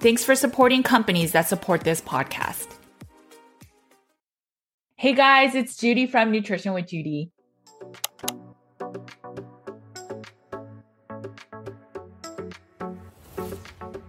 Thanks for supporting companies that support this podcast. Hey guys, it's Judy from Nutrition with Judy.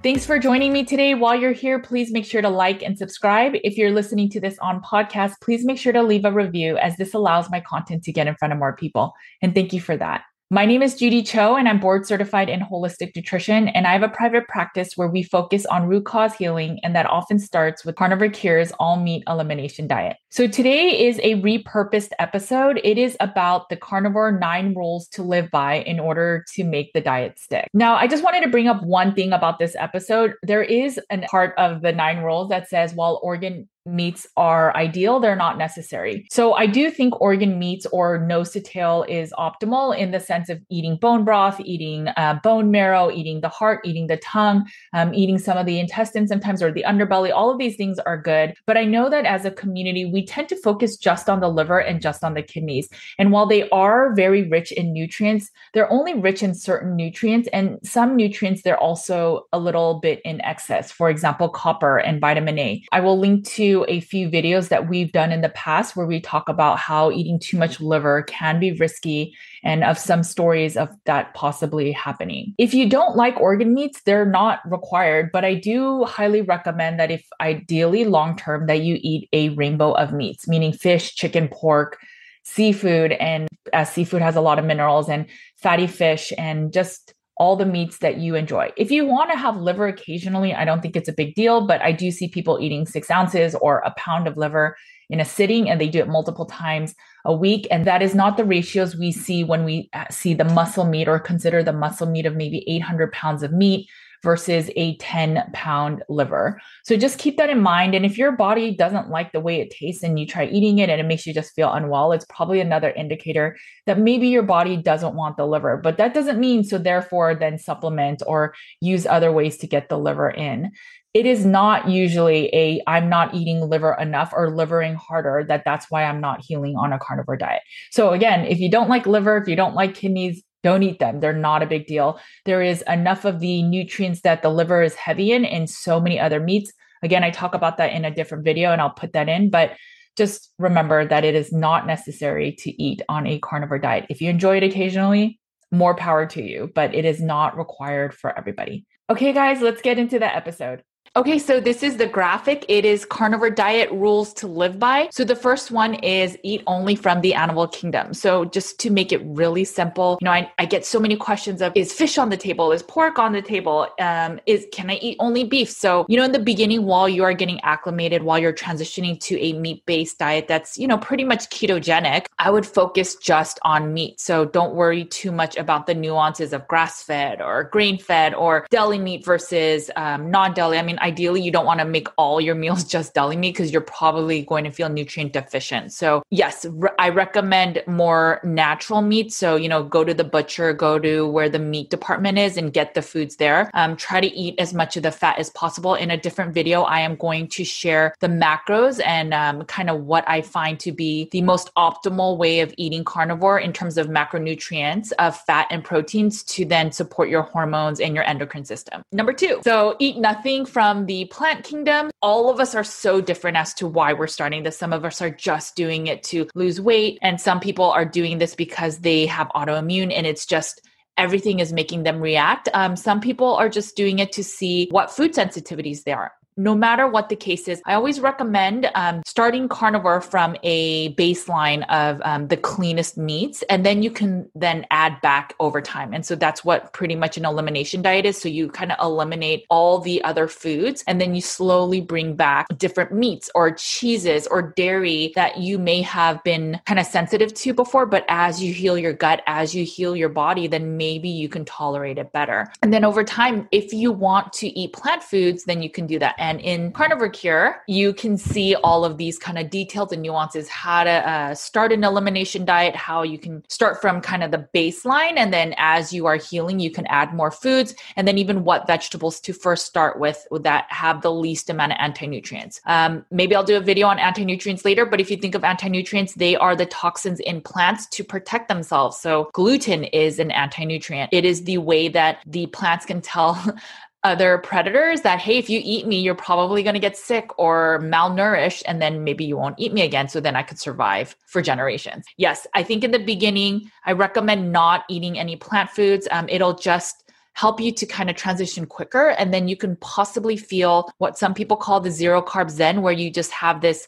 Thanks for joining me today. While you're here, please make sure to like and subscribe. If you're listening to this on podcast, please make sure to leave a review as this allows my content to get in front of more people. And thank you for that. My name is Judy Cho, and I'm board certified in holistic nutrition. And I have a private practice where we focus on root cause healing, and that often starts with Carnivore Cure's all meat elimination diet. So today is a repurposed episode. It is about the carnivore nine rules to live by in order to make the diet stick. Now, I just wanted to bring up one thing about this episode. There is a part of the nine rules that says while organ meats are ideal, they're not necessary. So I do think organ meats or nose to tail is optimal in the sense of eating bone broth, eating uh, bone marrow, eating the heart, eating the tongue, um, eating some of the intestines sometimes or the underbelly. All of these things are good. But I know that as a community, we tend to focus just on the liver and just on the kidneys. And while they are very rich in nutrients, they're only rich in certain nutrients and some nutrients they're also a little bit in excess. For example, copper and vitamin A. I will link to a few videos that we've done in the past where we talk about how eating too much liver can be risky and of some stories of that possibly happening. If you don't like organ meats, they're not required, but I do highly recommend that if ideally long term that you eat a rainbow of meats, meaning fish, chicken, pork, seafood and as seafood has a lot of minerals and fatty fish and just all the meats that you enjoy. If you want to have liver occasionally, I don't think it's a big deal, but I do see people eating six ounces or a pound of liver in a sitting and they do it multiple times a week. And that is not the ratios we see when we uh, see the muscle meat or consider the muscle meat of maybe 800 pounds of meat versus a 10 pound liver. So just keep that in mind. And if your body doesn't like the way it tastes and you try eating it and it makes you just feel unwell, it's probably another indicator that maybe your body doesn't want the liver. But that doesn't mean so therefore then supplement or use other ways to get the liver in it is not usually a i'm not eating liver enough or livering harder that that's why i'm not healing on a carnivore diet so again if you don't like liver if you don't like kidneys don't eat them. They're not a big deal. There is enough of the nutrients that the liver is heavy in in so many other meats. Again, I talk about that in a different video and I'll put that in, but just remember that it is not necessary to eat on a carnivore diet. If you enjoy it occasionally, more power to you, but it is not required for everybody. Okay, guys, let's get into the episode. Okay, so this is the graphic. It is carnivore diet rules to live by. So the first one is eat only from the animal kingdom. So just to make it really simple, you know, I, I get so many questions of is fish on the table? Is pork on the table? Um, is can I eat only beef? So, you know, in the beginning, while you are getting acclimated, while you're transitioning to a meat-based diet that's, you know, pretty much ketogenic, I would focus just on meat. So don't worry too much about the nuances of grass-fed or grain-fed or deli meat versus um, non-deli. I mean, ideally you don't want to make all your meals just deli meat because you're probably going to feel nutrient deficient. So, yes, I recommend more natural meat. So, you know, go to the butcher, go to where the meat department is and get the foods there. Um, try to eat as much of the fat as possible. In a different video, I am going to share the macros and um, kind of what I find to be the most optimal way of eating carnivore in terms of macronutrients of fat and proteins to then support your hormones and your endocrine system. Number two, so eat nothing from the plant kingdom. All of us are so different as to why we're starting this. Some of us are just doing it to lose weight, and some people are doing this because they have autoimmune and it's just everything is making them react. Um, some people are just doing it to see what food sensitivities they are no matter what the case is, I always recommend um, starting carnivore from a baseline of um, the cleanest meats, and then you can then add back over time. And so that's what pretty much an elimination diet is. So you kind of eliminate all the other foods, and then you slowly bring back different meats or cheeses or dairy that you may have been kind of sensitive to before. But as you heal your gut, as you heal your body, then maybe you can tolerate it better. And then over time, if you want to eat plant foods, then you can do that. And in Carnivore Cure, you can see all of these kind of details and nuances how to uh, start an elimination diet, how you can start from kind of the baseline. And then as you are healing, you can add more foods. And then even what vegetables to first start with that have the least amount of anti nutrients. Um, maybe I'll do a video on anti nutrients later, but if you think of anti nutrients, they are the toxins in plants to protect themselves. So gluten is an anti nutrient. It is the way that the plants can tell other predators that hey if you eat me you're probably going to get sick or malnourished and then maybe you won't eat me again so then i could survive for generations. Yes i think in the beginning i recommend not eating any plant foods. Um, it'll just help you to kind of transition quicker and then you can possibly feel what some people call the zero carb zen where you just have this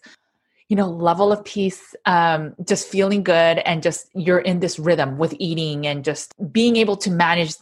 you know level of peace um, just feeling good and just you're in this rhythm with eating and just being able to manage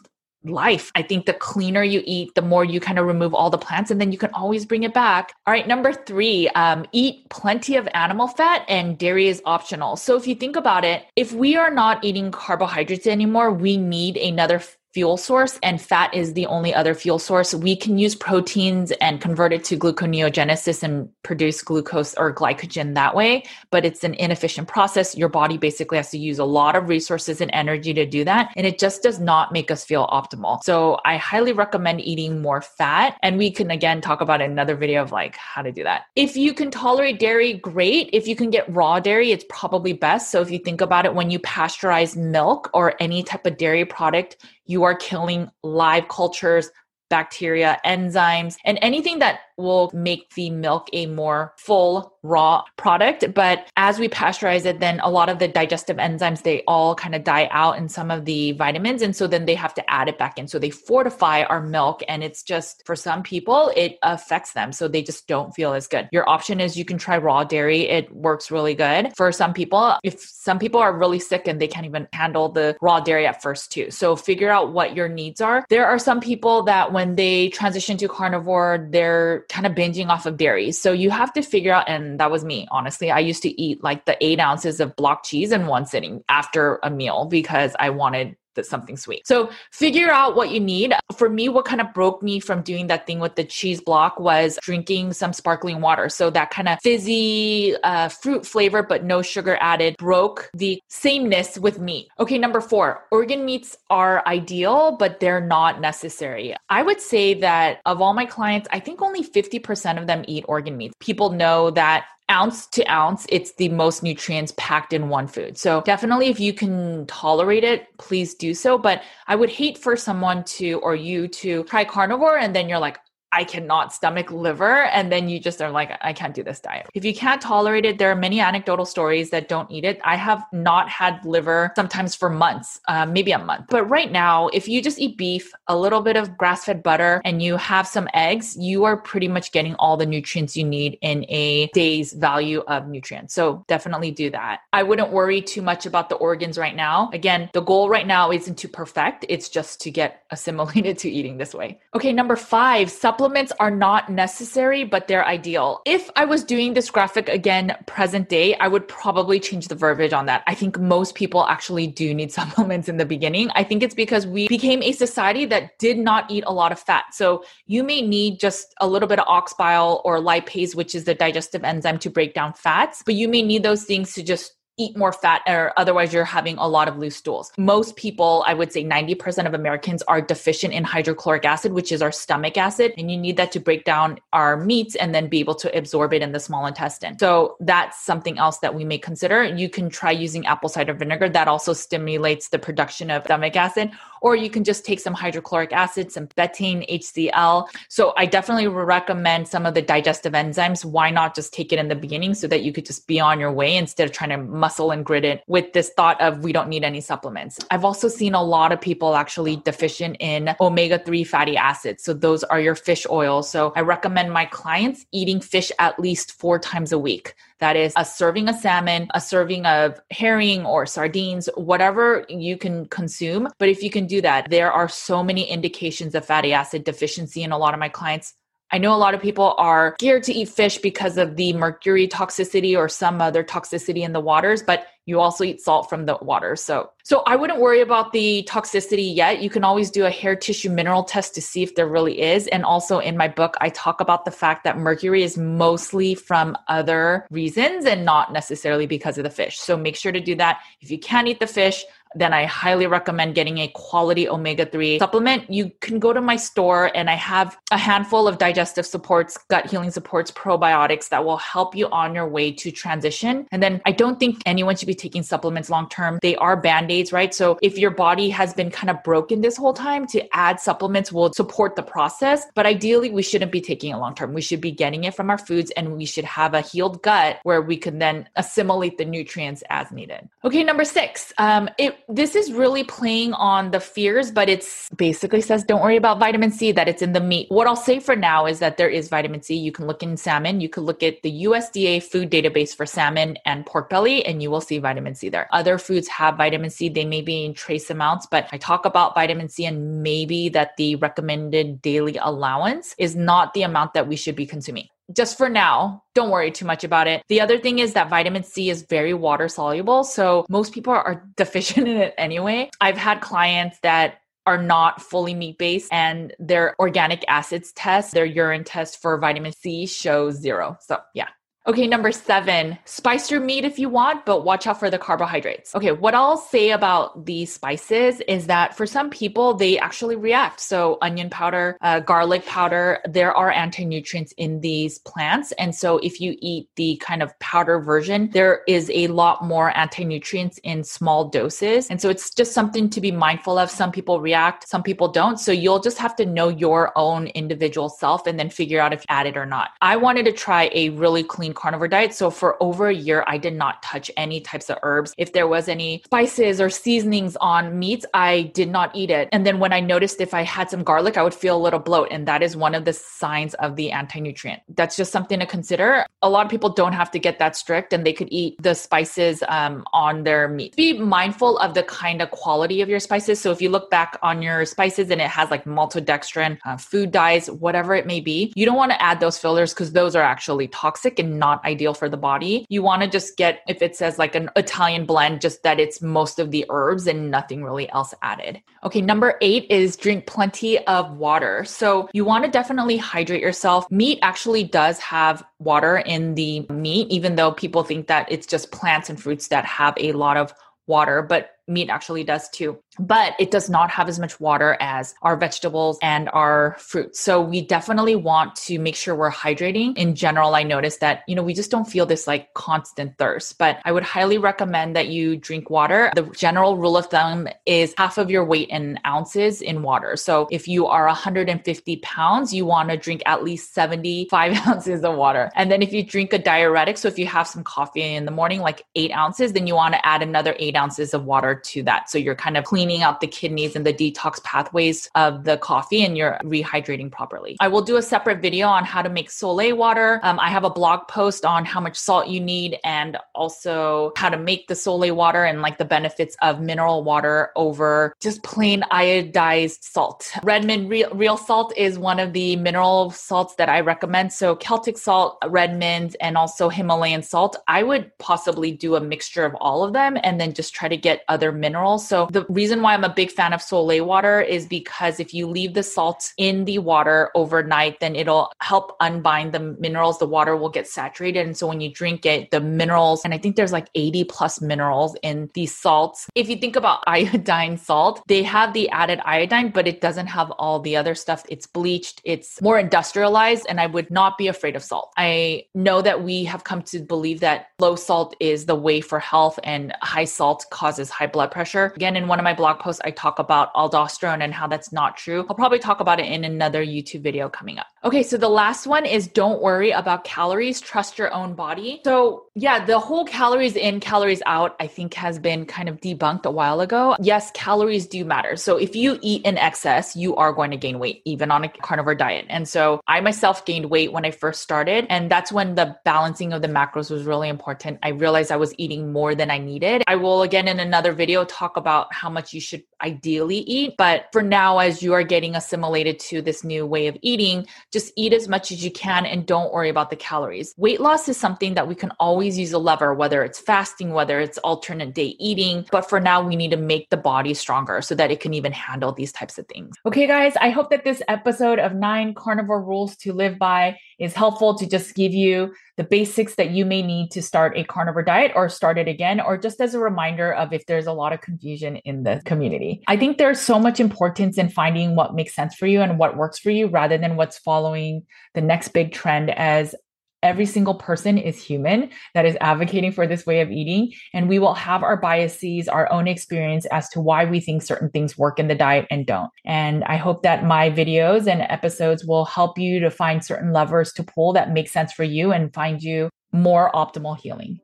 life. I think the cleaner you eat, the more you kind of remove all the plants, and then you can always bring it back. All right, number three, um, eat plenty of animal fat, and dairy is optional. So if you think about it, if we are not eating carbohydrates anymore, we need another fuel source and fat is the only other fuel source. We can use proteins and convert it to gluconeogenesis and produce glucose or glycogen that way, but it's an inefficient process. Your body basically has to use a lot of resources and energy to do that, and it just does not make us feel optimal. So I highly recommend eating more fat, and we can again talk about another video of like how to do that. If you can tolerate dairy, great. If you can get raw dairy, it's probably best. So if you think about it, when you pasteurize milk or any type of dairy product, you are killing live cultures, bacteria, enzymes, and anything that will make the milk a more full raw product but as we pasteurize it then a lot of the digestive enzymes they all kind of die out in some of the vitamins and so then they have to add it back in. So they fortify our milk and it's just for some people it affects them so they just don't feel as good. Your option is you can try raw dairy. It works really good. For some people if some people are really sick and they can't even handle the raw dairy at first too. So figure out what your needs are. There are some people that when they transition to carnivore they're kind of binging off of dairy. So you have to figure out, and that was me, honestly. I used to eat like the eight ounces of block cheese in one sitting after a meal because I wanted something sweet. So figure out what you need. For me, what kind of broke me from doing that thing with the cheese block was drinking some sparkling water. So that kind of fizzy uh, fruit flavor, but no sugar added, broke the sameness with meat. Okay, number four, organ meats are ideal, but they're not necessary. I would say that of all my clients, I think only 50% of them eat organ meats. People know that ounce to ounce, it's the most nutrients packed in one food. So definitely if you can tolerate it, please do so. But I would hate for someone to or you to try carnivore and then you're like, I cannot stomach liver. And then you just are like, I can't do this diet. If you can't tolerate it, there are many anecdotal stories that don't eat it. I have not had liver sometimes for months, uh, maybe a month. But right now, if you just eat beef, a little bit of grass fed butter, and you have some eggs, you are pretty much getting all the nutrients you need in a day's value of nutrients. So definitely do that. I wouldn't worry too much about the organs right now. Again, the goal right now isn't to perfect, it's just to get assimilated to eating this way. Okay, number five, supplements supplements are not necessary, but they're ideal. If I was doing this graphic again present day, I would probably change the verbiage on that. I think most people actually do need supplements in the beginning. I think it's because we became a society that did not eat a lot of fat. So you may need just a little bit of ox bile or lipase, which is the digestive enzyme to break down fats, but you may need those things to just eat more fat or otherwise you're having a lot of loose stools. Most people, I would say 90% of Americans are deficient in hydrochloric acid, which is our stomach acid, and you need that to break down our meats and then be able to absorb it in the small intestine. So that's something else that we may consider. You can try using apple cider vinegar that also stimulates the production of stomach acid or you can just take some hydrochloric acid, some betaine, HCl. So I definitely recommend some of the digestive enzymes. Why not just take it in the beginning so that you could just be on your way instead of trying to muscle and grit it with this thought of we don't need any supplements. I've also seen a lot of people actually deficient in omega 3 fatty acids. So those are your fish oils. So I recommend my clients eating fish at least four times a week. That is a serving of salmon, a serving of herring or sardines, whatever you can consume. But if you can do that, there are so many indications of fatty acid deficiency in a lot of my clients. I know a lot of people are geared to eat fish because of the mercury toxicity or some other toxicity in the waters, but you also eat salt from the water. So, so I wouldn't worry about the toxicity yet. You can always do a hair tissue mineral test to see if there really is. And also in my book, I talk about the fact that mercury is mostly from other reasons and not necessarily because of the fish. So make sure to do that. If you can't eat the fish, then I highly recommend getting a quality omega 3 supplement. You can go to my store and I have a handful of digestive supports, gut healing supports, probiotics that will help you on your way to transition. And then I don't think anyone should be taking supplements long term. They are band aids, right? So if your body has been kind of broken this whole time, to add supplements will support the process. But ideally, we shouldn't be taking it long term. We should be getting it from our foods and we should have a healed gut where we can then assimilate the nutrients as needed. Okay, number six, um, it this is really playing on the fears, but it's basically says don't worry about vitamin C, that it's in the meat. What I'll say for now is that there is vitamin C. You can look in salmon, you could look at the USDA food database for salmon and pork belly, and you will see vitamin C there. Other foods have vitamin C, they may be in trace amounts, but I talk about vitamin C and maybe that the recommended daily allowance is not the amount that we should be consuming just for now, don't worry too much about it. The other thing is that vitamin C is very water soluble. So most people are deficient in it anyway. I've had clients that are not fully meat based and their organic acids test, their urine test for vitamin C shows zero. So, yeah, Okay, number seven, spice your meat if you want, but watch out for the carbohydrates. Okay, what I'll say about these spices is that for some people, they actually react. So, onion powder, uh, garlic powder, there are anti nutrients in these plants. And so, if you eat the kind of powder version, there is a lot more anti nutrients in small doses. And so, it's just something to be mindful of. Some people react, some people don't. So, you'll just have to know your own individual self and then figure out if you add it or not. I wanted to try a really clean carnivore diet. So for over a year, I did not touch any types of herbs. If there was any spices or seasonings on meats, I did not eat it. And then when I noticed if I had some garlic, I would feel a little bloat. And that is one of the signs of the anti nutrient. That's just something to consider. A lot of people don't have to get that strict and they could eat the spices um, on their meat. Be mindful of the kind of quality of your spices. So if you look back on your spices and it has like maltodextrin, uh, food dyes, whatever it may be, you don't want to add those fillers because those are actually toxic and not ideal for the body. You want to just get, if it says like an Italian blend, just that it's most of the herbs and nothing really else added. Okay, number eight is drink plenty of water. So you want to definitely hydrate yourself. Meat actually does have water in the meat, even though people think that it's just plants and fruits that have a lot of water, but meat actually does too but it does not have as much water as our vegetables and our fruits. So we definitely want to make sure we're hydrating. In general, I noticed that, you know, we just don't feel this like constant thirst, but I would highly recommend that you drink water. The general rule of thumb is half of your weight in ounces in water. So if you are 150 pounds, you want to drink at least 75 ounces of water. And then if you drink a diuretic, so if you have some coffee in the morning, like eight ounces, then you want to add another eight ounces of water to that. So you're kind of cleaning out the kidneys and the detox pathways of the coffee and you're rehydrating properly. I will do a separate video on how to make sole water. Um, I have a blog post on how much salt you need and also how to make the sole water and like the benefits of mineral water over just plain iodized salt. Redmond real, real salt is one of the mineral salts that I recommend. So Celtic salt, Redmond, and also Himalayan salt. I would possibly do a mixture of all of them and then just try to get other minerals. So the reason why I'm a big fan of sole water is because if you leave the salt in the water overnight, then it'll help unbind the minerals. The water will get saturated. And so when you drink it, the minerals, and I think there's like 80 plus minerals in these salts. If you think about iodine salt, they have the added iodine, but it doesn't have all the other stuff. It's bleached, it's more industrialized, and I would not be afraid of salt. I know that we have come to believe that low salt is the way for health and high salt causes high blood pressure. Again, in one of my blog post, I talk about aldosterone and how that's not true. I'll probably talk about it in another YouTube video coming up. Okay, so the last one is don't worry about calories, trust your own body. So, yeah, the whole calories in, calories out, I think has been kind of debunked a while ago. Yes, calories do matter. So, if you eat in excess, you are going to gain weight, even on a carnivore diet. And so, I myself gained weight when I first started. And that's when the balancing of the macros was really important. I realized I was eating more than I needed. I will, again, in another video, talk about how much you should ideally eat. But for now, as you are getting assimilated to this new way of eating, just eat as much as you can and don't worry about the calories. Weight loss is something that we can always use a lever, whether it's fasting, whether it's alternate day eating. But for now, we need to make the body stronger so that it can even handle these types of things. Okay, guys, I hope that this episode of nine carnivore rules to live by is helpful to just give you the basics that you may need to start a carnivore diet or start it again, or just as a reminder of if there's a lot of confusion in the community. I think there's so much importance in finding what makes sense for you and what works for you rather than what's following the next big trend as every single person is human that is advocating for this way of eating and we will have our biases our own experience as to why we think certain things work in the diet and don't and i hope that my videos and episodes will help you to find certain levers to pull that make sense for you and find you more optimal healing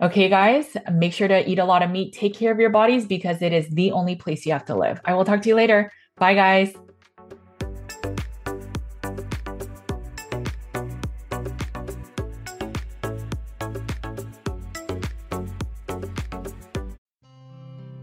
Okay, guys, make sure to eat a lot of meat. Take care of your bodies because it is the only place you have to live. I will talk to you later. Bye, guys.